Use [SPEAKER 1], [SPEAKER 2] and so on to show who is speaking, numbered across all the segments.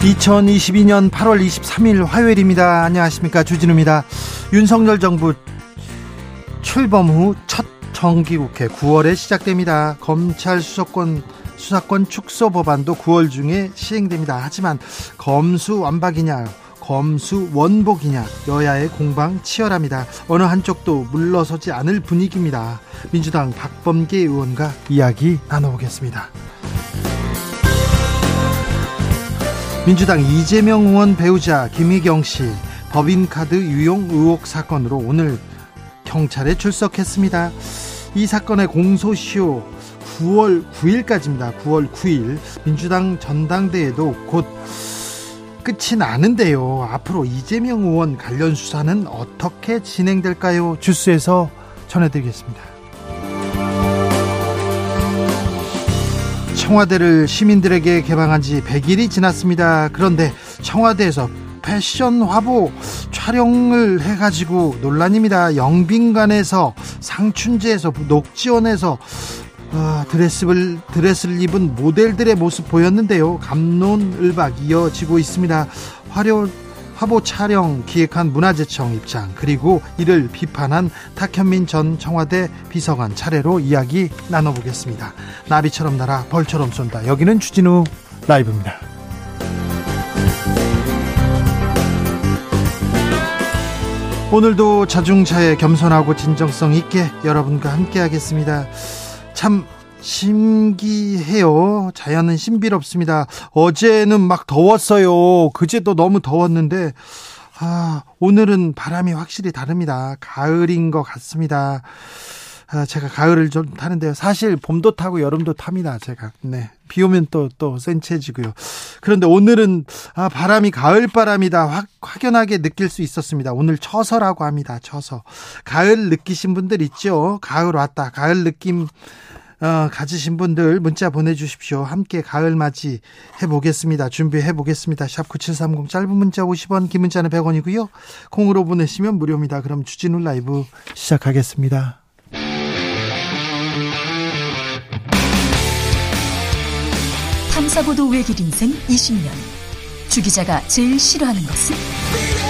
[SPEAKER 1] 2022년 8월 23일 화요일입니다. 안녕하십니까. 주진우입니다. 윤석열 정부 출범 후 첫 정기국회 9월에 시작됩니다. 검찰 수사권 수사권 축소 법안도 9월 중에 시행됩니다. 하지만 검수 완박이냐 검수 원복이냐 여야의 공방 치열합니다. 어느 한쪽도 물러서지 않을 분위기입니다. 민주당 박범계 의원과 이야기 나눠보겠습니다. 민주당 이재명 의원 배우자 김희경 씨 법인카드 유용 의혹 사건으로 오늘 경찰에 출석했습니다. 이 사건의 공소시효 9월 9일까지입니다. 9월 9일 민주당 전당대회도 곧 끝이 나는데요. 앞으로 이재명 의원 관련 수사는 어떻게 진행될까요? 주스에서 전해드리겠습니다. 청와대를 시민들에게 개방한 지 100일이 지났습니다. 그런데 청와대에서 패션 화보 촬영을 해가지고 논란입니다. 영빈관에서 상춘제에서 녹지원에서 아, 드레스를 드레스를 입은 모델들의 모습 보였는데요. 감론을박 이어지고 있습니다. 화려 화보 촬영 기획한 문화재청 입장 그리고 이를 비판한 탁현민 전 청와대 비서관 차례로 이야기 나눠보겠습니다. 나비처럼 날아 벌처럼 쏜다. 여기는 주진우 라이브입니다. 오늘도 자중차에 겸손하고 진정성 있게 여러분과 함께하겠습니다. 참 신기해요. 자연은 신비롭습니다. 어제는 막 더웠어요. 그제도 너무 더웠는데, 아, 오늘은 바람이 확실히 다릅니다. 가을인 것 같습니다. 아, 제가 가을을 좀 타는데요. 사실 봄도 타고 여름도 탑니다. 제가. 네. 비 오면 또, 또 센치해지고요. 그런데 오늘은, 아, 바람이 가을 바람이다. 확, 확연하게 느낄 수 있었습니다. 오늘 처서라고 합니다. 처서. 가을 느끼신 분들 있죠? 가을 왔다. 가을 느낌, 어, 가지신 분들 문자 보내주십시오. 함께 가을 맞이 해보겠습니다. 준비해보겠습니다. 샵 9730 짧은 문자 50원, 긴 문자는 100원이고요. 콩으로 보내시면 무료입니다. 그럼 주진우 라이브 시작하겠습니다.
[SPEAKER 2] 탐사보도 외길 인생 20년. 주 기자가 제일 싫어하는 것은?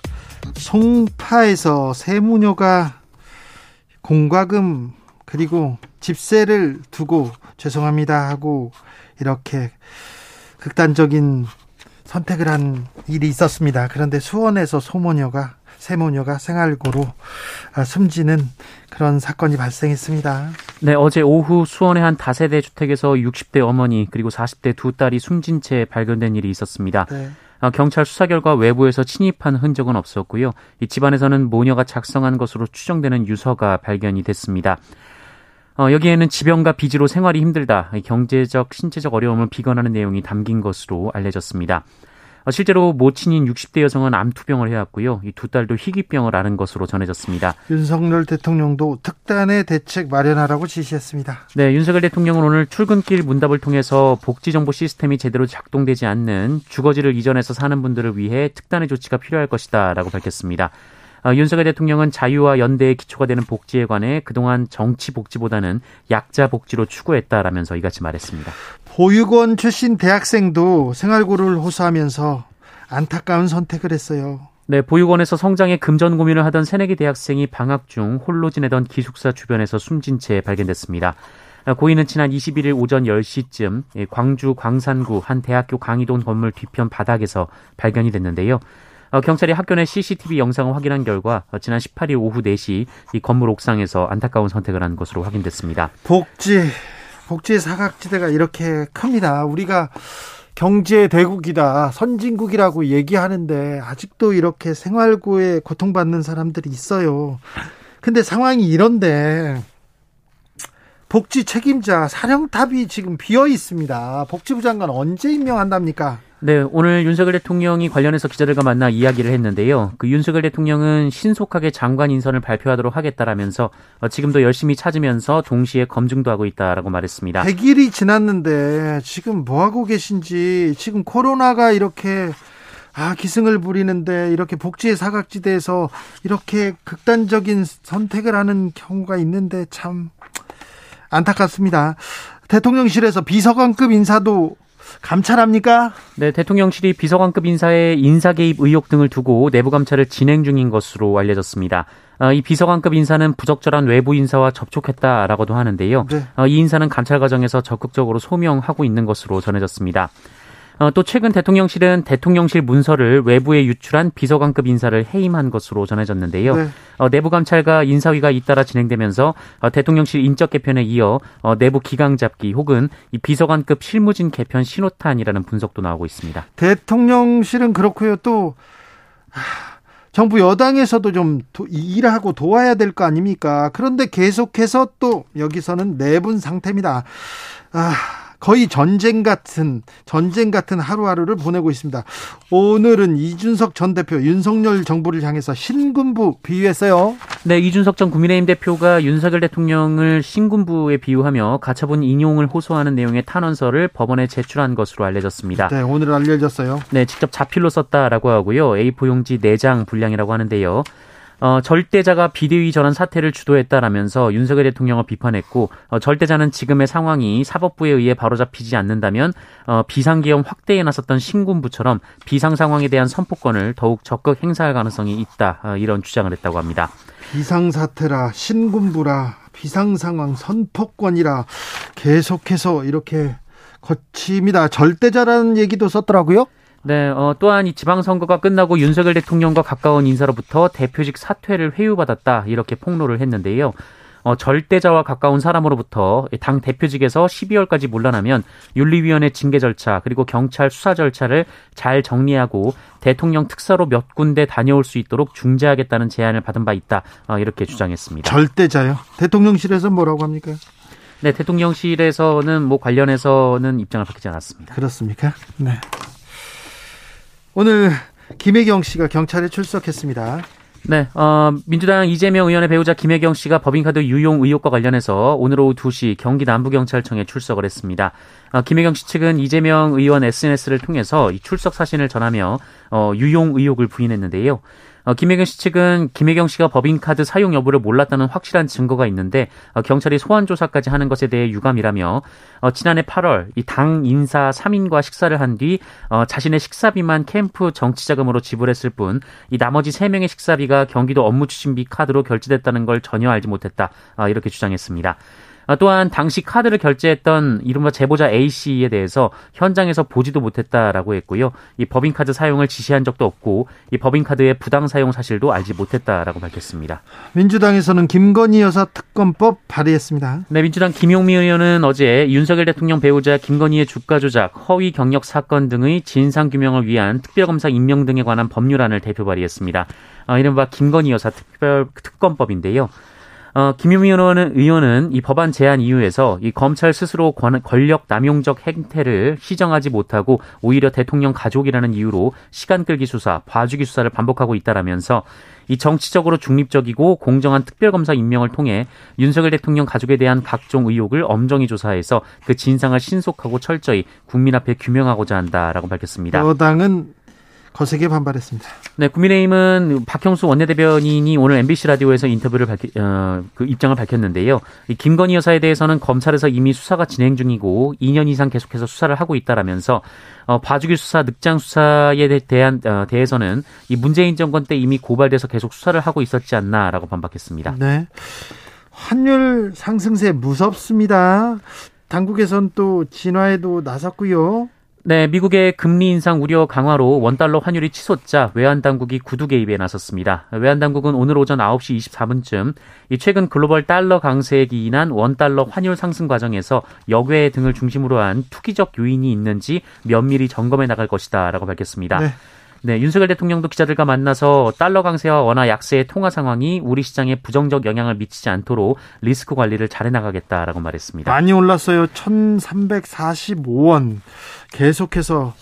[SPEAKER 1] 송파에서 세무녀가 공과금 그리고 집세를 두고 죄송합니다 하고 이렇게 극단적인 선택을 한 일이 있었습니다. 그런데 수원에서 소모녀가 세모녀가 생활고로 아, 숨지는 그런 사건이 발생했습니다.
[SPEAKER 3] 네, 어제 오후 수원의 한 다세대 주택에서 60대 어머니 그리고 40대 두 딸이 숨진 채 발견된 일이 있었습니다. 네. 아, 경찰 수사 결과 외부에서 침입한 흔적은 없었고요. 이 집안에서는 모녀가 작성한 것으로 추정되는 유서가 발견이 됐습니다. 어, 여기에는 지병과 빚으로 생활이 힘들다, 경제적, 신체적 어려움을 비관하는 내용이 담긴 것으로 알려졌습니다. 어, 실제로 모친인 60대 여성은 암투병을 해왔고요. 이 두 딸도 희귀병을 앓은 것으로 전해졌습니다.
[SPEAKER 1] 윤석열 대통령도 특단의 대책 마련하라고 지시했습니다.
[SPEAKER 3] 네, 윤석열 대통령은 오늘 출근길 문답을 통해서 복지정보 시스템이 제대로 작동되지 않는 주거지를 이전해서 사는 분들을 위해 특단의 조치가 필요할 것이다 라고 밝혔습니다. 어, 윤석열 대통령은 자유와 연대의 기초가 되는 복지에 관해 그동안 정치 복지보다는 약자 복지로 추구했다라면서 이같이 말했습니다.
[SPEAKER 1] 보육원 출신 대학생도 생활고를 호소하면서 안타까운 선택을 했어요.
[SPEAKER 3] 네, 보육원에서 성장에 금전 고민을 하던 새내기 대학생이 방학 중 홀로 지내던 기숙사 주변에서 숨진 채 발견됐습니다. 고인은 지난 21일 오전 10시쯤 광주 광산구 한 대학교 강의동 건물 뒤편 바닥에서 발견이 됐는데요. 어, 경찰이 학교 내 CCTV 영상을 확인한 결과 어, 지난 18일 오후 4시 이 건물 옥상에서 안타까운 선택을 한 것으로 확인됐습니다.
[SPEAKER 1] 복지 복지 사각지대가 이렇게 큽니다. 우리가 경제 대국이다, 선진국이라고 얘기하는데 아직도 이렇게 생활고에 고통받는 사람들이 있어요. 근데 상황이 이런데 복지 책임자 사령탑이 지금 비어 있습니다. 복지부 장관 언제 임명한답니까?
[SPEAKER 3] 네, 오늘 윤석열 대통령이 관련해서 기자들과 만나 이야기를 했는데요. 그 윤석열 대통령은 신속하게 장관 인선을 발표하도록 하겠다라면서 어, 지금도 열심히 찾으면서 동시에 검증도 하고 있다라고 말했습니다.
[SPEAKER 1] 100일이 지났는데 지금 뭐 하고 계신지 지금 코로나가 이렇게 아, 기승을 부리는데 이렇게 복지의 사각지대에서 이렇게 극단적인 선택을 하는 경우가 있는데 참 안타깝습니다. 대통령실에서 비서관급 인사도 감찰합니까?
[SPEAKER 3] 네, 대통령실이 비서관급 인사의 인사 개입 의혹 등을 두고 내부 감찰을 진행 중인 것으로 알려졌습니다. 어, 이 비서관급 인사는 부적절한 외부 인사와 접촉했다라고도 하는데요. 네. 어, 이 인사는 감찰 과정에서 적극적으로 소명하고 있는 것으로 전해졌습니다. 어, 또 최근 대통령실은 대통령실 문서를 외부에 유출한 비서관급 인사를 해임한 것으로 전해졌는데요. 네. 어, 내부 감찰과 인사위가 잇따라 진행되면서 어, 대통령실 인적 개편에 이어 어, 내부 기강 잡기 혹은 이 비서관급 실무진 개편 신호탄이라는 분석도 나오고 있습니다.
[SPEAKER 1] 대통령실은 그렇고요. 또 정부 여당에서도 좀 일하고 도와야 될 거 아닙니까? 그런데 계속해서 또 여기서는 내분 상태입니다. 아, 거의 전쟁 같은 전쟁 같은 하루하루를 보내고 있습니다. 오늘은 이준석 전 대표 윤석열 정부를 향해서 신군부 비유했어요.
[SPEAKER 3] 네, 이준석 전 국민의힘 대표가 윤석열 대통령을 신군부에 비유하며 가처분 인용을 호소하는 내용의 탄원서를 법원에 제출한 것으로 알려졌습니다.
[SPEAKER 1] 네, 오늘 알려졌어요.
[SPEAKER 3] 네, 직접 자필로 썼다라고 하고요. A4 용지 4장 분량이라고 하는데요. 어, 절대자가 비대위 전환 사태를 주도했다라면서 윤석열 대통령을 비판했고 어, 절대자는 지금의 상황이 사법부에 의해 바로잡히지 않는다면 어, 비상계엄 확대에 나섰던 신군부처럼 비상 상황에 대한 선포권을 더욱 적극 행사할 가능성이 있다 어, 이런 주장을 했다고 합니다.
[SPEAKER 1] 비상 사태라 신군부라 비상 상황 선포권이라 계속해서 이렇게 거칩니다. 절대자라는 얘기도 썼더라고요.
[SPEAKER 3] 네, 어, 또한 이 지방선거가 끝나고 윤석열 대통령과 가까운 인사로부터 대표직 사퇴를 회유받았다 이렇게 폭로를 했는데요. 어, 절대자와 가까운 사람으로부터 당 대표직에서 12월까지 물러나면 윤리위원회 징계 절차 그리고 경찰 수사 절차를 잘 정리하고 대통령 특사로 몇 군데 다녀올 수 있도록 중재하겠다는 제안을 받은 바 있다 어, 이렇게 주장했습니다.
[SPEAKER 1] 절대자요? 대통령실에서 뭐라고 합니까?
[SPEAKER 3] 네, 대통령실에서는 뭐 관련해서는 입장을 밝히지 않았습니다.
[SPEAKER 1] 그렇습니까? 네. 오늘 김혜경 씨가 경찰에 출석했습니다.
[SPEAKER 3] 네, 어, 민주당 이재명 의원의 배우자 김혜경 씨가 법인카드 유용 의혹과 관련해서 오늘 오후 2시 경기 남부경찰청에 출석을 했습니다. 어, 김혜경 씨 측은 이재명 의원 SNS를 통해서 이 출석 사진을 전하며 어, 유용 의혹을 부인했는데요. 어, 김혜경 씨 측은 김혜경 씨가 법인카드 사용 여부를 몰랐다는 확실한 증거가 있는데 어, 경찰이 소환 조사까지 하는 것에 대해 유감이라며 어, 지난해 8월 이 당 인사 3인과 식사를 한뒤 어, 자신의 식사비만 캠프 정치 자금으로 지불했을 뿐 이 나머지 3명의 식사비가 경기도 업무 추진비 카드로 결제됐다는 걸 전혀 알지 못했다 어, 이렇게 주장했습니다. 아, 또한 당시 카드를 결제했던 이른바 제보자 A 씨에 대해서 현장에서 보지도 못했다라고 했고요. 이 법인카드 사용을 지시한 적도 없고 이 법인카드의 부당 사용 사실도 알지 못했다라고 밝혔습니다.
[SPEAKER 1] 민주당에서는 김건희 여사 특검법 발의했습니다.
[SPEAKER 3] 네, 민주당 김용미 의원은 어제 윤석열 대통령 배우자 김건희의 주가 조작, 허위 경력 사건 등의 진상 규명을 위한 특별검사 임명 등에 관한 법률안을 대표 발의했습니다. 어, 이른바 김건희 여사 특별 특검법인데요. 어, 김유미 의원은, 의원은 이 법안 제안 이유에서 이 검찰 스스로 권, 권력 남용적 행태를 시정하지 못하고 오히려 대통령 가족이라는 이유로 시간 끌기 수사, 봐주기 수사를 반복하고 있다라면서 이 정치적으로 중립적이고 공정한 특별검사 임명을 통해 윤석열 대통령 가족에 대한 각종 의혹을 엄정히 조사해서 그 진상을 신속하고 철저히 국민 앞에 규명하고자 한다라고 밝혔습니다.
[SPEAKER 1] 여당은 거세게 반발했습니다.
[SPEAKER 3] 네, 국민의힘은 박형수 원내대변인이 오늘 MBC 라디오에서 인터뷰를 밝히, 어, 그 입장을 밝혔는데요. 이 김건희 여사에 대해서는 검찰에서 이미 수사가 진행 중이고 2년 이상 계속해서 수사를 하고 있다라면서 어, 봐주기 수사, 늑장 수사에 대한 어, 대해서는 이 문재인 정권 때 이미 고발돼서 계속 수사를 하고 있었지 않나라고 반박했습니다.
[SPEAKER 1] 네. 환율 상승세 무섭습니다. 당국에선 또 진화에도 나섰고요.
[SPEAKER 3] 네, 미국의 금리 인상 우려 강화로 원달러 환율이 치솟자 외환 당국이 구두 개입에 나섰습니다. 외환 당국은 오늘 오전 9시 24분쯤 이 최근 글로벌 달러 강세에 기인한 원달러 환율 상승 과정에서 역외 등을 중심으로 한 투기적 요인이 있는지 면밀히 점검해 나갈 것이다라고 밝혔습니다. 네. 네, 윤석열 대통령도 기자들과 만나서 달러 강세와 원화 약세의 통화 상황이 우리 시장에 부정적 영향을 미치지 않도록 리스크 관리를 잘해 나가겠다라고 말했습니다.
[SPEAKER 1] 많이 올랐어요. 1,345원. 계속해서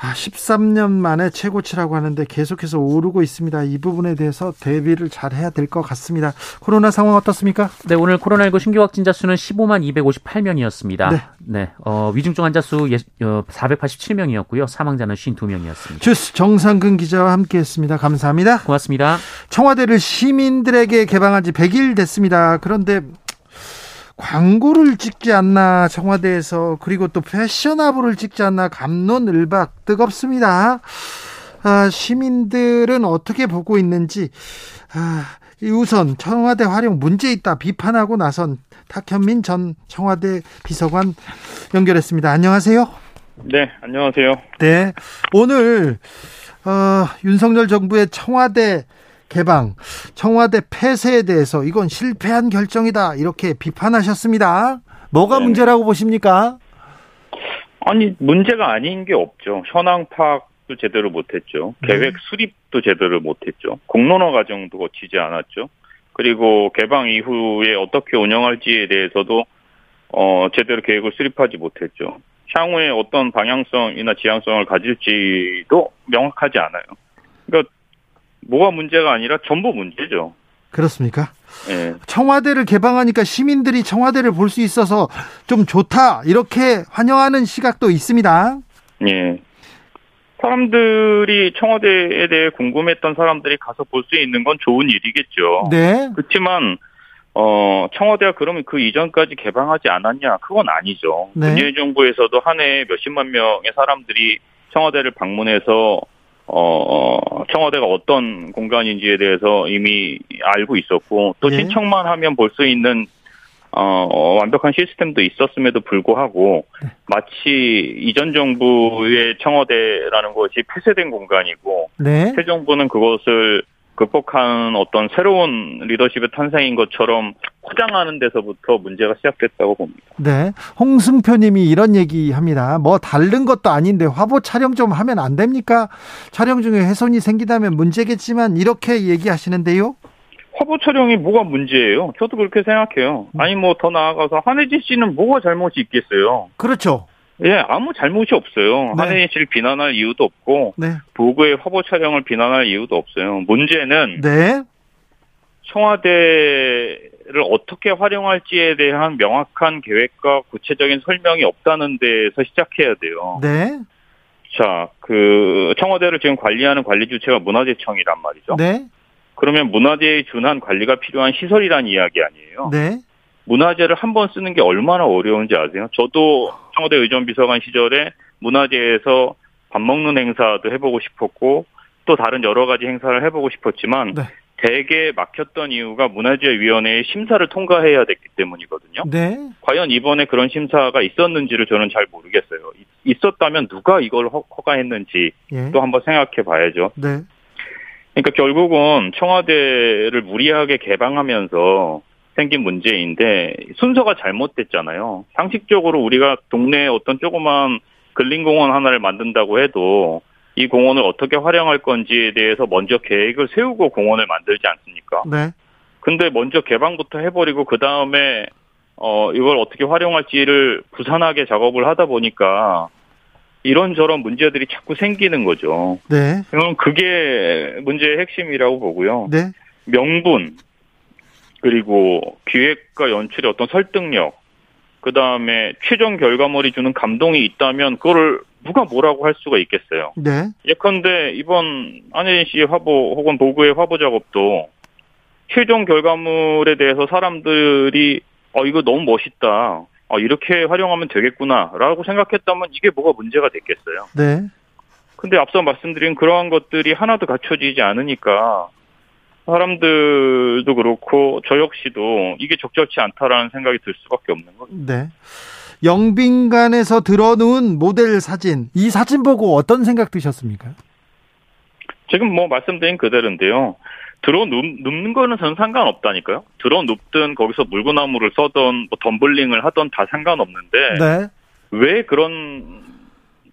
[SPEAKER 1] 아, 13년 만에 최고치라고 하는데 계속해서 오르고 있습니다. 이 부분에 대해서 대비를 잘 해야 될 것 같습니다. 코로나 상황 어떻습니까?
[SPEAKER 3] 네, 오늘 코로나19 신규 확진자 수는 15만 258명이었습니다. 네. 네 어, 위중증 환자 수 487명이었고요. 예, 어, 사망자는 52명이었습니다.
[SPEAKER 1] 주스 정상근 기자와 함께 했습니다. 감사합니다.
[SPEAKER 3] 고맙습니다.
[SPEAKER 1] 청와대를 시민들에게 개방한 지 100일 됐습니다. 그런데 광고를 찍지 않나 청와대에서 그리고 또 패셔너블을 찍지 않나 감론을박 뜨겁습니다. 아, 시민들은 어떻게 보고 있는지 아, 우선 청와대 활용 문제 있다 비판하고 나선 탁현민 전 청와대 비서관 연결했습니다. 안녕하세요.
[SPEAKER 4] 네, 안녕하세요.
[SPEAKER 1] 네, 오늘 어, 윤석열 정부의 청와대 개방, 청와대 폐쇄에 대해서 이건 실패한 결정이다 이렇게 비판하셨습니다. 뭐가 네. 문제라고 보십니까?
[SPEAKER 4] 아니 문제가 아닌 게 없죠. 현황 파악도 제대로 못했죠. 네. 계획 수립도 제대로 못했죠. 공론화 과정도 거치지 않았죠. 그리고 개방 이후에 어떻게 운영할지에 대해서도 어 제대로 계획을 수립하지 못했죠. 향후에 어떤 방향성이나 지향성을 가질지도 명확하지 않아요. 그러니까 뭐가 문제가 아니라 전부 문제죠.
[SPEAKER 1] 그렇습니까? 네. 청와대를 개방하니까 시민들이 청와대를 볼 수 있어서 좀 좋다 이렇게 환영하는 시각도 있습니다.
[SPEAKER 4] 예. 사람들이 청와대에 대해 궁금했던 사람들이 가서 볼 수 있는 건 좋은 일이겠죠. 네. 그렇지만 어 청와대가 그러면 그 이전까지 개방하지 않았냐? 그건 아니죠. 네. 문재인 정부에서도 한 해에 몇십만 명의 사람들이 청와대를 방문해서 어, 청와대가 어떤 공간인지에 대해서 이미 알고 있었고, 또 네. 신청만 하면 볼 수 있는, 어, 완벽한 시스템도 있었음에도 불구하고, 네. 마치 이전 정부의 청와대라는 것이 폐쇄된 공간이고, 네. 새 정부는 그것을 극복한 어떤 새로운 리더십의 탄생인 것처럼 포장하는 데서부터 문제가 시작됐다고 봅니다.
[SPEAKER 1] 네. 홍승표 님이 이런 얘기 합니다. 뭐 다른 것도 아닌데 화보 촬영 좀 하면 안 됩니까? 촬영 중에 훼손이 생기다면 문제겠지만 이렇게 얘기하시는데요.
[SPEAKER 4] 화보 촬영이 뭐가 문제예요? 저도 그렇게 생각해요. 아니 뭐 더 나아가서 한혜진 씨는 뭐가 잘못이 있겠어요?
[SPEAKER 1] 그렇죠.
[SPEAKER 4] 예, 아무 잘못이 없어요. 네. 한혜진 씨를 비난할 이유도 없고 네. 보고의 화보 촬영을 비난할 이유도 없어요. 문제는 네. 청와대를 어떻게 활용할지에 대한 명확한 계획과 구체적인 설명이 없다는 데에서 시작해야 돼요. 네. 자, 그 청와대를 지금 관리하는 관리 주체가 문화재청이란 말이죠. 네. 그러면 문화재에 준한 관리가 필요한 시설이란 이야기 아니에요. 네. 문화재를 한 번 쓰는 게 얼마나 어려운지 아세요? 저도 청와대 의전비서관 시절에 문화재에서 밥 먹는 행사도 해보고 싶었고 또 다른 여러 가지 행사를 해보고 싶었지만 네. 대개 막혔던 이유가 문화재위원회의 심사를 통과해야 됐기 때문이거든요. 네. 과연 이번에 그런 심사가 있었는지를 저는 잘 모르겠어요. 있었다면 누가 이걸 허가했는지 예. 또 한번 생각해 봐야죠. 네. 그러니까 결국은 청와대를 무리하게 개방하면서 생긴 문제인데 순서가 잘못됐잖아요. 상식적으로 우리가 동네에 어떤 조그만 근린공원 하나를 만든다고 해도 이 공원을 어떻게 활용할 건지에 대해서 먼저 계획을 세우고 공원을 만들지 않습니까? 네. 근데 먼저 개방부터 해버리고 그 다음에 어 이걸 어떻게 활용할지를 부산하게 작업을 하다 보니까 이런저런 문제들이 자꾸 생기는 거죠. 네. 그럼 그게 문제의 핵심이라고 보고요. 네. 명분 그리고 기획과 연출의 어떤 설득력, 그 다음에 최종 결과물이 주는 감동이 있다면 그거를 누가 뭐라고 할 수가 있겠어요. 네. 예컨대 이번 안혜진 씨의 화보 혹은 보고의 화보 작업도 최종 결과물에 대해서 사람들이 어 이거 너무 멋있다. 어 이렇게 활용하면 되겠구나라고 생각했다면 이게 뭐가 문제가 됐겠어요. 네. 근데 앞서 말씀드린 그러한 것들이 하나도 갖춰지지 않으니까 사람들도 그렇고 저 역시도 이게 적절치 않다라는 생각이 들 수밖에 없는 거죠. 네.
[SPEAKER 1] 영빈관에서 들어놓은 모델 사진, 이 사진 보고 어떤 생각 드셨습니까?
[SPEAKER 4] 지금 뭐 말씀드린 그대로인데요. 들어 눕는 거는 전 상관없다니까요. 들어 눕든 거기서 물구나무를 써던 뭐 덤블링을 하던 다 상관없는데 네. 왜 그런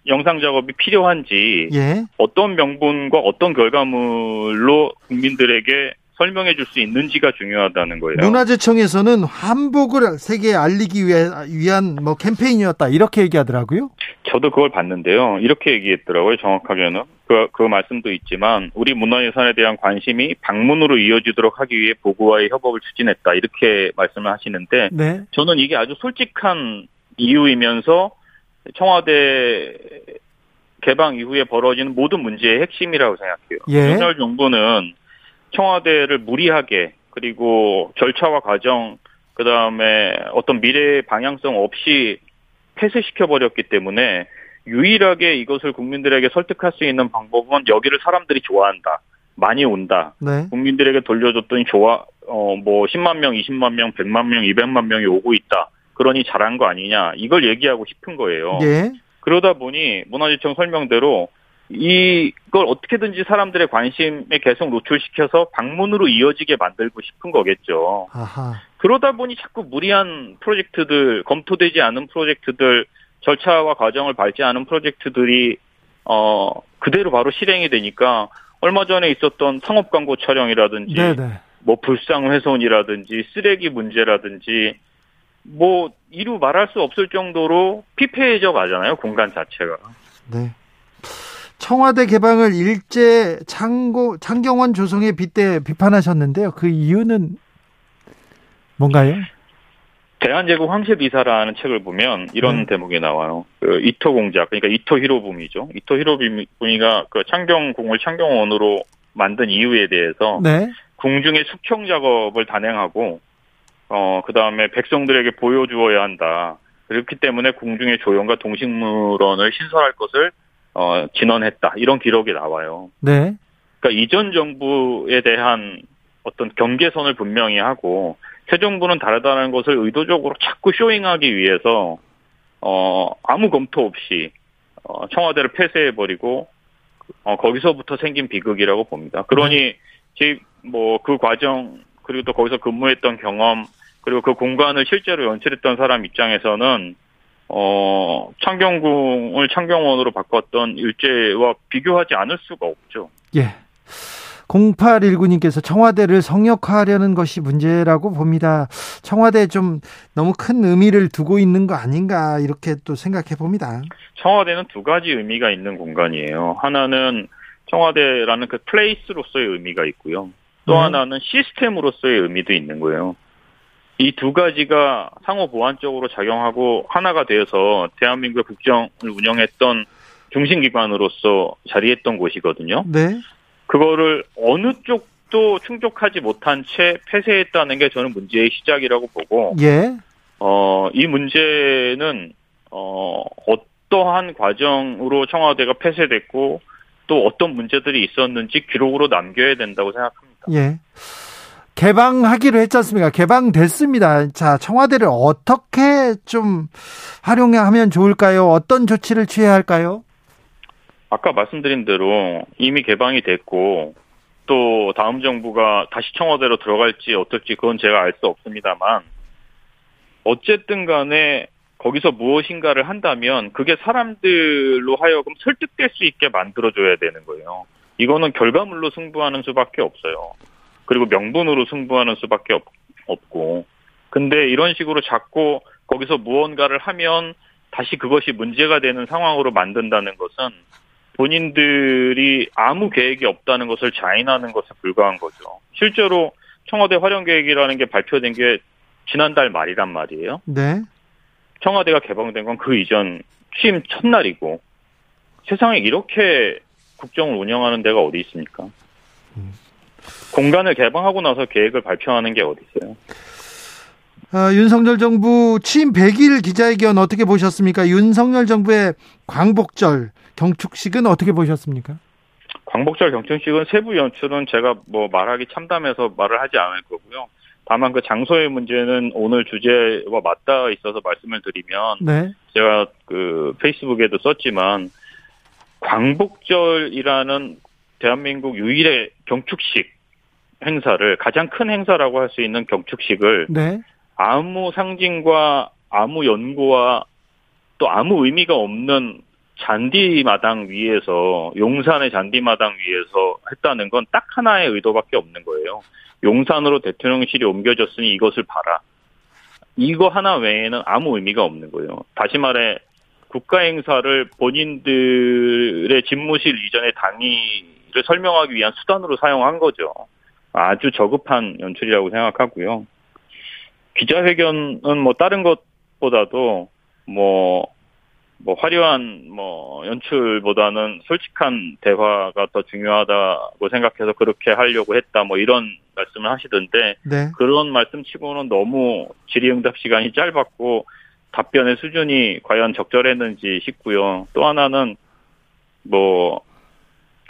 [SPEAKER 4] 영상 작업이 필요한지 예. 어떤 명분과 어떤 결과물로 국민들에게 설명해 줄 수 있는지가 중요하다는 거예요.
[SPEAKER 1] 문화재청에서는 한복을 세계에 알리기 위한 뭐 캠페인이었다 이렇게 얘기하더라고요.
[SPEAKER 4] 저도 그걸 봤는데요. 이렇게 얘기했더라고요. 정확하게는 그, 그 말씀도 있지만 우리 문화유산에 대한 관심이 방문으로 이어지도록 하기 위해 보고와의 협업을 추진했다 이렇게 말씀을 하시는데 네. 저는 이게 아주 솔직한 이유이면서 청와대 개방 이후에 벌어지는 모든 문제의 핵심이라고 생각해요. 예. 윤석열 정부는 청와대를 무리하게 그리고 절차와 과정 그다음에 어떤 미래 방향성 없이 폐쇄시켜 버렸기 때문에 유일하게 이것을 국민들에게 설득할 수 있는 방법은 여기를 사람들이 좋아한다. 많이 온다. 네. 국민들에게 돌려줬더니 좋아 어뭐 10만 명, 20만 명, 100만 명, 200만 명이 오고 있다. 그러니 잘한 거 아니냐. 이걸 얘기하고 싶은 거예요. 예. 그러다 보니 문화재청 설명대로 이걸 어떻게든지 사람들의 관심에 계속 노출시켜서 방문으로 이어지게 만들고 싶은 거겠죠. 아하. 그러다 보니 자꾸 무리한 프로젝트들, 검토되지 않은 프로젝트들, 절차와 과정을 밟지 않은 프로젝트들이 어 그대로 바로 실행이 되니까 얼마 전에 있었던 상업 광고 촬영이라든지 네네. 뭐 불상 훼손이라든지 쓰레기 문제라든지 뭐 이루 말할 수 없을 정도로 피폐해져 가잖아요 공간 자체가. 네.
[SPEAKER 1] 청와대 개방을 일제 창고 창경원 조성에 빗대 비판하셨는데요. 그 이유는 뭔가요?
[SPEAKER 4] 대한제국 황실비사라는 책을 보면 이런 네. 대목이 나와요. 그 이토 공작, 그러니까 이토 히로부미죠. 이토 히로부미가 그 창경궁을 창경원으로 만든 이유에 대해서 네. 궁중의 숙형 작업을 단행하고 어 그 다음에 백성들에게 보여주어야 한다. 그렇기 때문에 궁중의 조형과 동식물원을 신설할 것을 어, 진언했다. 이런 기록이 나와요. 네. 그러니까 이전 정부에 대한 어떤 경계선을 분명히 하고 새 정부는 다르다는 것을 의도적으로 자꾸 쇼잉하기 위해서 어, 아무 검토 없이 어, 청와대를 폐쇄해버리고 어, 거기서부터 생긴 비극이라고 봅니다. 그러니 네. 제뭐 그 과정 그리고 또 거기서 근무했던 경험 그리고 그 공간을 실제로 연출했던 사람 입장에서는 어, 창경궁을 창경원으로 바꿨던 일제와 비교하지 않을 수가 없죠.
[SPEAKER 1] 예. 0819님께서 청와대를 성역화하려는 것이 문제라고 봅니다. 청와대 좀 너무 큰 의미를 두고 있는 거 아닌가 이렇게 또 생각해 봅니다.
[SPEAKER 4] 청와대는 두 가지 의미가 있는 공간이에요. 하나는 청와대라는 그 플레이스로서의 의미가 있고요. 또 네. 하나는 시스템으로서의 의미도 있는 거예요. 이 두 가지가 상호 보완적으로 작용하고 하나가 되어서 대한민국의 국정을 운영했던 중심기관으로서 자리했던 곳이거든요. 네. 그거를 어느 쪽도 충족하지 못한 채 폐쇄했다는 게 저는 문제의 시작이라고 보고, 예. 어, 이 문제는, 어, 어떠한 과정으로 청와대가 폐쇄됐고, 또 어떤 문제들이 있었는지 기록으로 남겨야 된다고 생각합니다. 예.
[SPEAKER 1] 개방하기로 했지 않습니까? 개방됐습니다. 자, 청와대를 어떻게 좀 활용하면 좋을까요? 어떤 조치를 취해야 할까요?
[SPEAKER 4] 아까 말씀드린 대로 이미 개방이 됐고 또 다음 정부가 다시 청와대로 들어갈지 어떨지 그건 제가 알 수 없습니다만 어쨌든 간에 거기서 무엇인가를 한다면 그게 사람들로 하여금 설득될 수 있게 만들어줘야 되는 거예요. 이거는 결과물로 승부하는 수밖에 없어요. 그리고 명분으로 승부하는 수밖에 없, 없고 근데 이런 식으로 자꾸 거기서 무언가를 하면 다시 그것이 문제가 되는 상황으로 만든다는 것은 본인들이 아무 계획이 없다는 것을 자인하는 것에 불과한 거죠. 실제로 청와대 활용 계획이라는 게 발표된 게 지난달 말이란 말이에요. 네. 청와대가 개방된 건 그 이전 취임 첫날이고 세상에 이렇게 국정을 운영하는 데가 어디 있습니까? 음. 공간을 개방하고 나서 계획을 발표하는 게 어디 있어요?
[SPEAKER 1] 어, 윤석열 정부 취임 100일 기자회견 어떻게 보셨습니까? 윤석열 정부의 광복절 경축식은 어떻게 보셨습니까?
[SPEAKER 4] 광복절 경축식은 세부 연출은 제가 뭐 말하기 참담해서 말을 하지 않을 거고요. 다만 그 장소의 문제는 오늘 주제와 맞닿아 있어서 말씀을 드리면 네. 제가 그 페이스북에도 썼지만 광복절이라는 대한민국 유일의 경축식 행사를 가장 큰 행사라고 할 수 있는 경축식을 네. 아무 상징과 아무 연구와 또 아무 의미가 없는 잔디마당 위에서 용산의 잔디마당 위에서 했다는 건 딱 하나의 의도밖에 없는 거예요. 용산으로 대통령실이 옮겨졌으니 이것을 봐라. 이거 하나 외에는 아무 의미가 없는 거예요. 다시 말해 국가 행사를 본인들의 집무실 이전의 당위를 설명하기 위한 수단으로 사용한 거죠. 아주 저급한 연출이라고 생각하고요. 기자회견은 뭐 다른 것보다도 뭐, 뭐 화려한 뭐 연출보다는 솔직한 대화가 더 중요하다고 생각해서 그렇게 하려고 했다 뭐 이런 말씀을 하시던데 네. 그런 말씀 치고는 너무 질의응답 시간이 짧았고 답변의 수준이 과연 적절했는지 싶고요. 또 하나는 뭐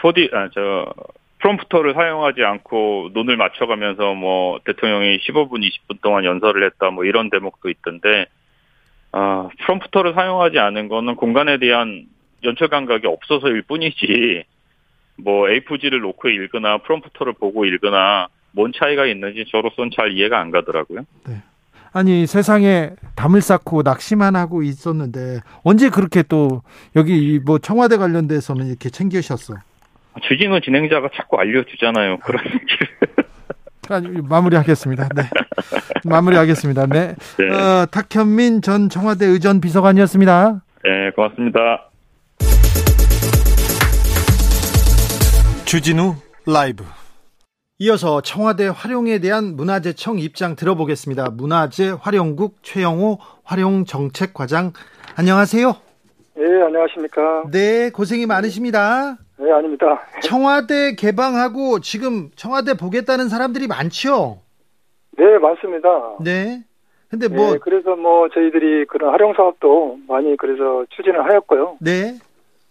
[SPEAKER 4] 포디 아저 프롬프터를 사용하지 않고 눈을 맞춰가면서 뭐 대통령이 15분, 20분 동안 연설을 했다 뭐 이런 대목도 있던데 아, 프롬프터를 사용하지 않은 거는 공간에 대한 연출 감각이 없어서일 뿐이지 뭐 A4지를 놓고 읽거나 프롬프터를 보고 읽거나 뭔 차이가 있는지 저로서는 잘 이해가 안 가더라고요. 네.
[SPEAKER 1] 아니 세상에 담을 쌓고 낚시만 하고 있었는데 언제 그렇게 또 여기 뭐 청와대 관련돼서는 이렇게 챙기셨어?
[SPEAKER 4] 주진우 진행자가 자꾸 알려주잖아요. 그런 얘기를.
[SPEAKER 1] 마무리하겠습니다. 네. 마무리하겠습니다. 네. 네. 어, 탁현민 전 청와대 의전 비서관이었습니다.
[SPEAKER 4] 네, 고맙습니다.
[SPEAKER 1] 주진우 라이브. 이어서 청와대 활용에 대한 문화재청 입장 들어보겠습니다. 문화재 활용국 최영호 활용정책과장 안녕하세요.
[SPEAKER 5] 네, 안녕하십니까.
[SPEAKER 1] 네, 고생이 많으십니다.
[SPEAKER 5] 네, 아닙니다.
[SPEAKER 1] 청와대 개방하고 지금 청와대 보겠다는 사람들이 많죠?
[SPEAKER 5] 네, 많습니다.
[SPEAKER 1] 네. 근데 뭐. 네,
[SPEAKER 5] 그래서 뭐 저희들이 그런 활용 사업도 많이 그래서 추진을 하였고요.
[SPEAKER 1] 네.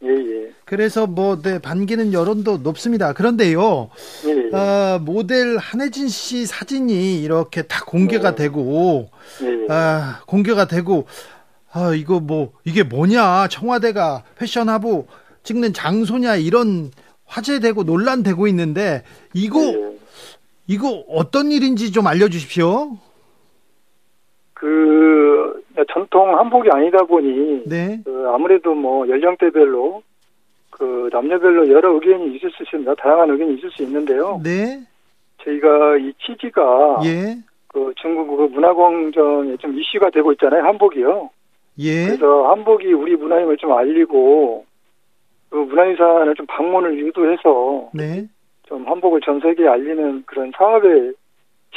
[SPEAKER 5] 예, 예.
[SPEAKER 1] 그래서 뭐, 네, 반기는 여론도 높습니다. 그런데요. 예, 예. 어, 모델 한혜진 씨 사진이 이렇게 다 공개가 네. 되고, 예, 예. 아, 공개가 되고, 아, 이거 뭐, 이게 뭐냐. 청와대가 패션하고 찍는 장소냐. 이런 화제되고 논란되고 있는데, 이거, 네. 이거 어떤 일인지 좀 알려주십시오.
[SPEAKER 5] 그, 전통 한복이 아니다 보니, 네. 그 아무래도 뭐 연령대별로, 그 남녀별로 여러 의견이 있을 수 있습니다. 다양한 의견이 있을 수 있는데요.
[SPEAKER 1] 네.
[SPEAKER 5] 저희가 이 취지가, 예. 그 중국 그 문화공정에 좀 이슈가 되고 있잖아요. 한복이요. 예. 그래서 한복이 우리 문화임을 좀 알리고 그 문화유산을 좀 방문을 유도해서 네. 좀 한복을 전 세계에 알리는 그런 사업의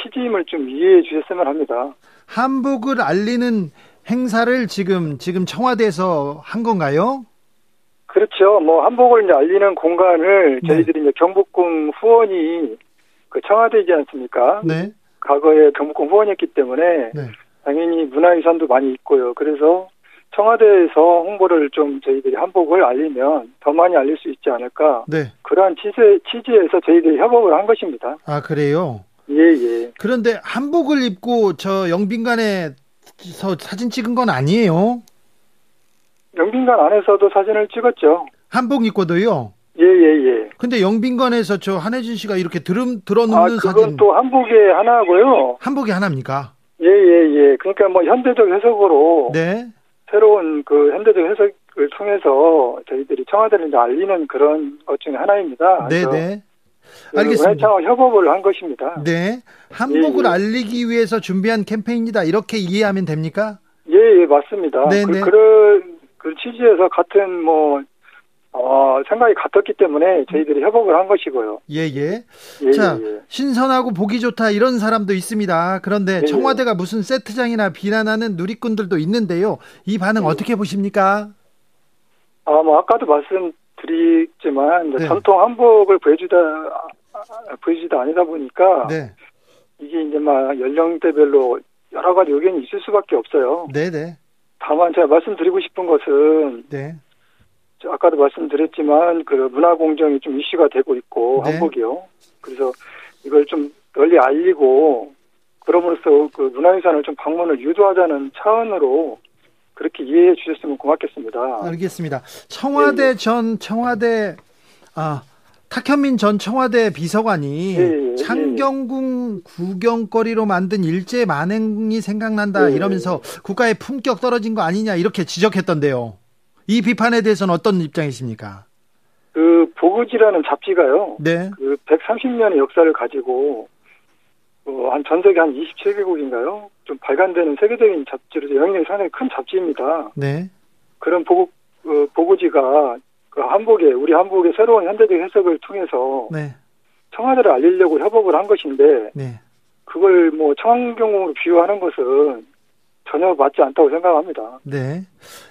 [SPEAKER 5] 취지임을 좀 이해해 주셨으면 합니다.
[SPEAKER 1] 한복을 알리는 행사를 지금 지금 청와대에서 한 건가요?
[SPEAKER 5] 그렇죠. 뭐 한복을 이제 알리는 공간을 네. 저희들이 이제 경복궁 후원이 그 청와대이지 않습니까? 네. 과거에 경복궁 후원이었기 때문에 네. 당연히 문화유산도 많이 있고요. 그래서 청와대에서 홍보를 좀 저희들이 한복을 알리면 더 많이 알릴 수 있지 않을까. 네. 그러한 취재, 취지에서 저희들이 협업을 한 것입니다.
[SPEAKER 1] 아, 그래요?
[SPEAKER 5] 예, 예.
[SPEAKER 1] 그런데 한복을 입고 저 영빈관에서 사진 찍은 건 아니에요?
[SPEAKER 5] 영빈관 안에서도 사진을 찍었죠.
[SPEAKER 1] 한복 입고도요?
[SPEAKER 5] 예, 예, 예.
[SPEAKER 1] 근데 영빈관에서 저 한혜진 씨가 이렇게 들음, 들어눕는 아, 그건
[SPEAKER 5] 사진. 또 한복의 하나고요.
[SPEAKER 1] 한복이 하나입니까?
[SPEAKER 5] 예, 예, 예. 그러니까 뭐 현대적 해석으로 네. 새로운 그 현대적 해석을 통해서 저희들이 청와대를 이제 알리는 그런 것 중에 하나입니다.
[SPEAKER 1] 네, 네. 알겠습니다.
[SPEAKER 5] 문화청 협업을 한 것입니다.
[SPEAKER 1] 네. 한복을 예, 예. 알리기 위해서 준비한 캠페인이다. 이렇게 이해하면 됩니까?
[SPEAKER 5] 예, 예, 맞습니다. 네, 그, 네. 그런 그 취지에서 같은 뭐 어, 생각이 같았기 때문에 저희들이 협업을 한 것이고요.
[SPEAKER 1] 예, 예. 예 자, 예, 예. 신선하고 보기 좋다 이런 사람도 있습니다. 그런데 예, 예. 청와대가 무슨 세트장이나 비난하는 누리꾼들도 있는데요. 이 반응 예. 어떻게 보십니까?
[SPEAKER 5] 아, 뭐 아까도 말씀드리지만 네. 전통 한복을 보여주다 보여주다 아니다 보니까 네. 이게 이제 막 연령대별로 여러 가지 의견이 있을 수밖에 없어요.
[SPEAKER 1] 네네. 네.
[SPEAKER 5] 다만 제가 말씀드리고 싶은 것은 네. 아까도 말씀드렸지만 그 문화 공정이 좀 이슈가 되고 있고 네. 한복이요. 그래서 이걸 좀 널리 알리고 그럼으로써 그 문화유산을 좀 방문을 유도하자는 차원으로 그렇게 이해해 주셨으면 고맙겠습니다.
[SPEAKER 1] 알겠습니다. 청와대 네. 전 청와대 아 탁현민 전 청와대 비서관이 네, 창경궁 구경거리로 만든 일제 만행이 생각난다 네. 이러면서 국가의 품격 떨어진 거 아니냐 이렇게 지적했던데요. 이 비판에 대해서는 어떤 입장이십니까?
[SPEAKER 5] 그 보그지라는 잡지가요. 네. 그 130년의 역사를 가지고 어, 한전 세계 한 27개국인가요? 좀 발간되는 세계적인 잡지로 영향력이 상당히 큰 잡지입니다. 네. 그런 보고 어, 보고지가 그 한복에 우리 한복의 새로운 현대적 해석을 통해서 네. 청와대를 알리려고 협업을 한 것인데 네. 그걸 뭐 청경으로 비유하는 것은 전혀 맞지 않다고 생각합니다.
[SPEAKER 1] 네.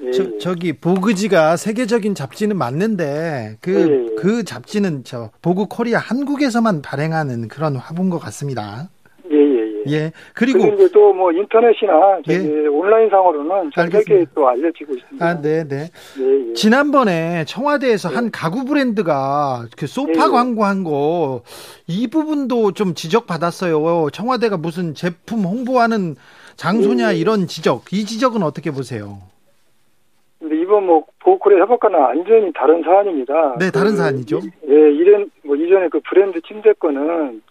[SPEAKER 1] 예. 저, 저기 보그지가 세계적인 잡지는 맞는데 그그 예. 그 잡지는 저 보그 코리아 한국에서만 발행하는 그런 화분 것 같습니다. 예. 그리고
[SPEAKER 5] 이제 또뭐 인터넷이나 예. 온라인 상으로는 전 세계에 또 알려지고 있습니다.
[SPEAKER 1] 아, 네, 네. 예, 예. 지난번에 청와대에서 한 예. 가구 브랜드가 그 소파 예, 광고한 거 이 부분도 좀 지적받았어요. 청와대가 무슨 제품 홍보하는 장소냐 이런 지적. 이 지적은 어떻게 보세요?
[SPEAKER 5] 근데 이번 뭐 보호콜의 협업과는 완전히 다른 사안입니다.
[SPEAKER 1] 네, 다른 그, 사안이죠.
[SPEAKER 5] 예, 이런 뭐 이전에 그 브랜드 침대권은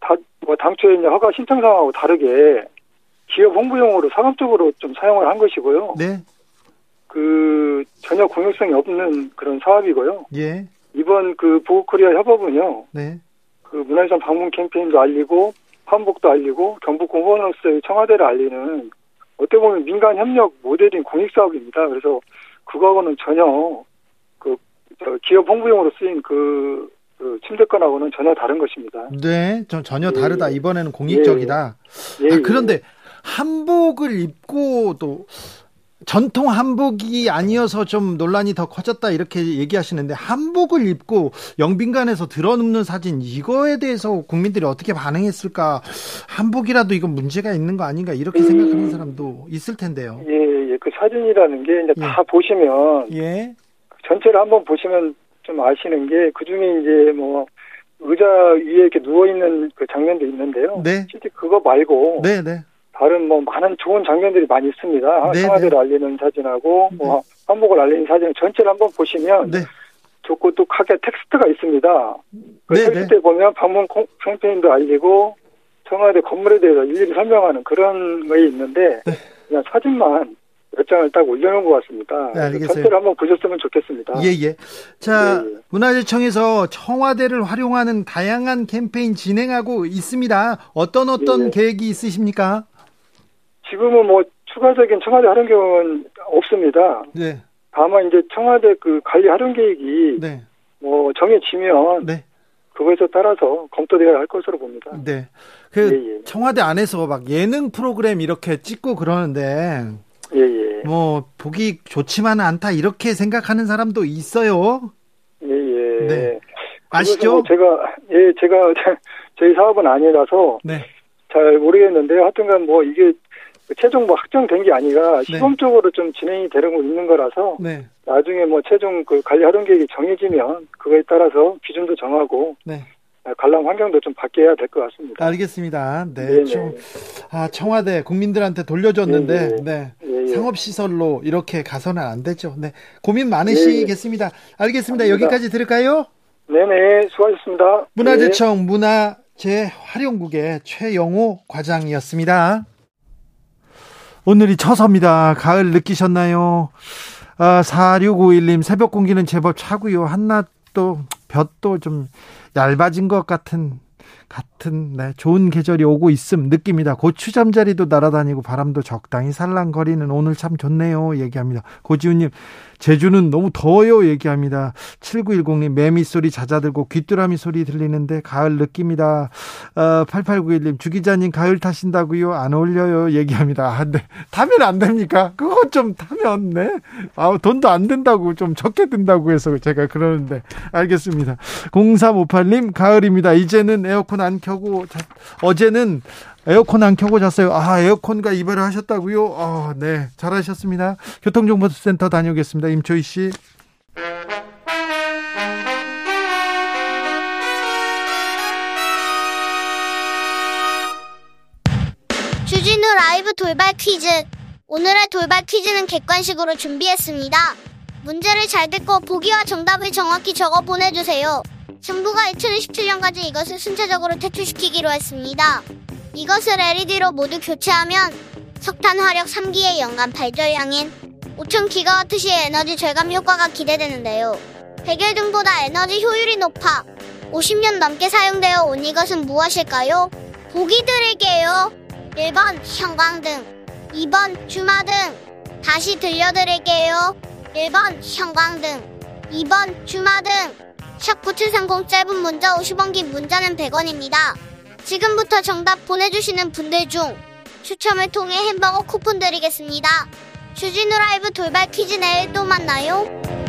[SPEAKER 5] 다, 뭐 당초에 이제 허가 신청 상하고 다르게 기업 홍보용으로 상업적으로 좀 사용을 한 것이고요. 네. 그 전혀 공익성이 없는 그런 사업이고요. 예. 이번 그 보호코리아 협업은요. 네. 그 문화유산 방문 캠페인도 알리고 한복도 알리고 경북 공무원으로서의 청와대를 알리는 어떻게 보면 민간 협력 모델인 공익 사업입니다. 그래서 그거하고는 전혀 그 기업 홍보용으로 쓰인 그 그 침대권하고는 전혀 다른 것입니다.
[SPEAKER 1] 네, 전 전혀 예. 다르다. 이번에는 공익적이다. 예. 아, 그런데 한복을 입고 또 전통 한복이 아니어서 좀 논란이 더 커졌다 이렇게 얘기하시는데 한복을 입고 영빈관에서 드러눕는 사진 이거에 대해서 국민들이 어떻게 반응했을까 한복이라도 이건 문제가 있는 거 아닌가 이렇게 음. 생각하는 사람도 있을 텐데요.
[SPEAKER 5] 예, 예. 그 사진이라는 게 이제 예. 다 보시면 예. 전체를 한번 보시면 좀 아시는 게 그 중에 이제 뭐 의자 위에 이렇게 누워 있는 그 장면도 있는데요. 네. 실제 그거 말고 네, 네. 다른 뭐 많은 좋은 장면들이 많이 있습니다. 네, 청와대를 네. 알리는 사진하고 네. 뭐 한복을 알리는 사진 전체를 한번 보시면 네. 좋고 똑하게 텍스트가 있습니다. 그 네, 텍스트에 보면 방문 캠페인도 알리고 청와대 건물에 대해서 일일이 설명하는 그런 거 있는데 그냥 사진만 몇 장을 딱 올려놓은 것 같습니다. 네, 알겠어요. 전체를 한번 보셨으면 좋겠습니다.
[SPEAKER 1] 예, 예. 자, 네, 예. 문화재청에서 청와대를 활용하는 다양한 캠페인 진행하고 있습니다. 어떤 어떤 네. 계획이 있으십니까?
[SPEAKER 5] 지금은 뭐 추가적인 청와대 활용 계획은 없습니다. 네. 다만 이제 청와대 그 관리 활용 계획이 네. 뭐 정해지면 네. 그거에 따라서 검토되어야 할 것으로 봅니다.
[SPEAKER 1] 네. 그 예, 예. 청와대 안에서 막 예능 프로그램 이렇게 찍고 그러는데 예, 예. 뭐 보기 좋지만 않다 이렇게 생각하는 사람도 있어요.
[SPEAKER 5] 예, 예. 네.
[SPEAKER 1] 아시죠?
[SPEAKER 5] 뭐 제가 예, 제가 저희 사업은 아니라서 네. 잘 모르겠는데 하여튼간 뭐 이게 최종 뭐 확정된 게 아니라 네. 시범적으로 좀 진행이 되고 있는 거라서 네. 나중에 뭐 최종 그 관리 활동 계획이 정해지면 그거에 따라서 기준도 정하고 네. 관람 환경도 좀 바뀌어야 될 것 같습니다.
[SPEAKER 1] 알겠습니다. 네, 좀 아, 청와대 국민들한테 돌려줬는데 네, 네. 상업 시설로 이렇게 가서는 안 되죠. 네, 고민 많으시겠습니다. 알겠습니다. 여기까지 들을까요?
[SPEAKER 5] 네네, 수고하셨습니다.
[SPEAKER 1] 문화재청 문화재활용국의 최영호 과장이었습니다. 오늘이 처서입니다. 가을 느끼셨나요? 아, 4651님 새벽 공기는 제법 차고요. 한낮도 볕도 좀 얇아진 것 같은 같은 네, 좋은 계절이 오고 있음 느낍니다. 고추 잠자리도 날아다니고 바람도 적당히 살랑거리는 오늘 참 좋네요. 얘기합니다. 고지훈님 제주는 너무 더워요 얘기합니다. 7910님 매미 소리 잦아들고 귀뚜라미 소리 들리는데 가을 느낍니다. 어, 8891님 주기자님 가을 타신다고요? 안 어울려요 얘기합니다. 아, 네. 타면 안 됩니까? 그거 좀 타면 네. 아, 돈도 안 든다고 좀 적게 든다고 해서 제가 그러는데 알겠습니다. 0358님 가을입니다. 이제는 에어컨 안 켜고 자, 어제는 에어컨 안 켜고 잤어요. 아, 에어컨과 이별을 하셨다고요? 아, 네. 잘하셨습니다. 교통정보센터 다녀오겠습니다. 임초희 씨.
[SPEAKER 6] 주진우 라이브 돌발 퀴즈. 오늘의 돌발 퀴즈는 객관식으로 준비했습니다. 문제를 잘 듣고 보기와 정답을 정확히 적어 보내주세요. 정부가 2017년까지 이것을 순차적으로 퇴출시키기로 했습니다. 이것을 LED로 모두 교체하면 석탄 화력 3기의 연간 발전량인 5,000기가와트시의 에너지 절감 효과가 기대되는데요. 백열 등보다 에너지 효율이 높아 50년 넘게 사용되어 온 이것은 무엇일까요? 보기 드릴게요. 1번 형광등, 2번 주마등. 다시 들려드릴게요. 1번 형광등, 2번 주마등. 샵 9730 짧은 문자 50원 긴 문자는 100원입니다. 지금부터 정답 보내주시는 분들 중 추첨을 통해 햄버거 쿠폰 드리겠습니다. 주진우 라이브 돌발 퀴즈 내일 또 만나요.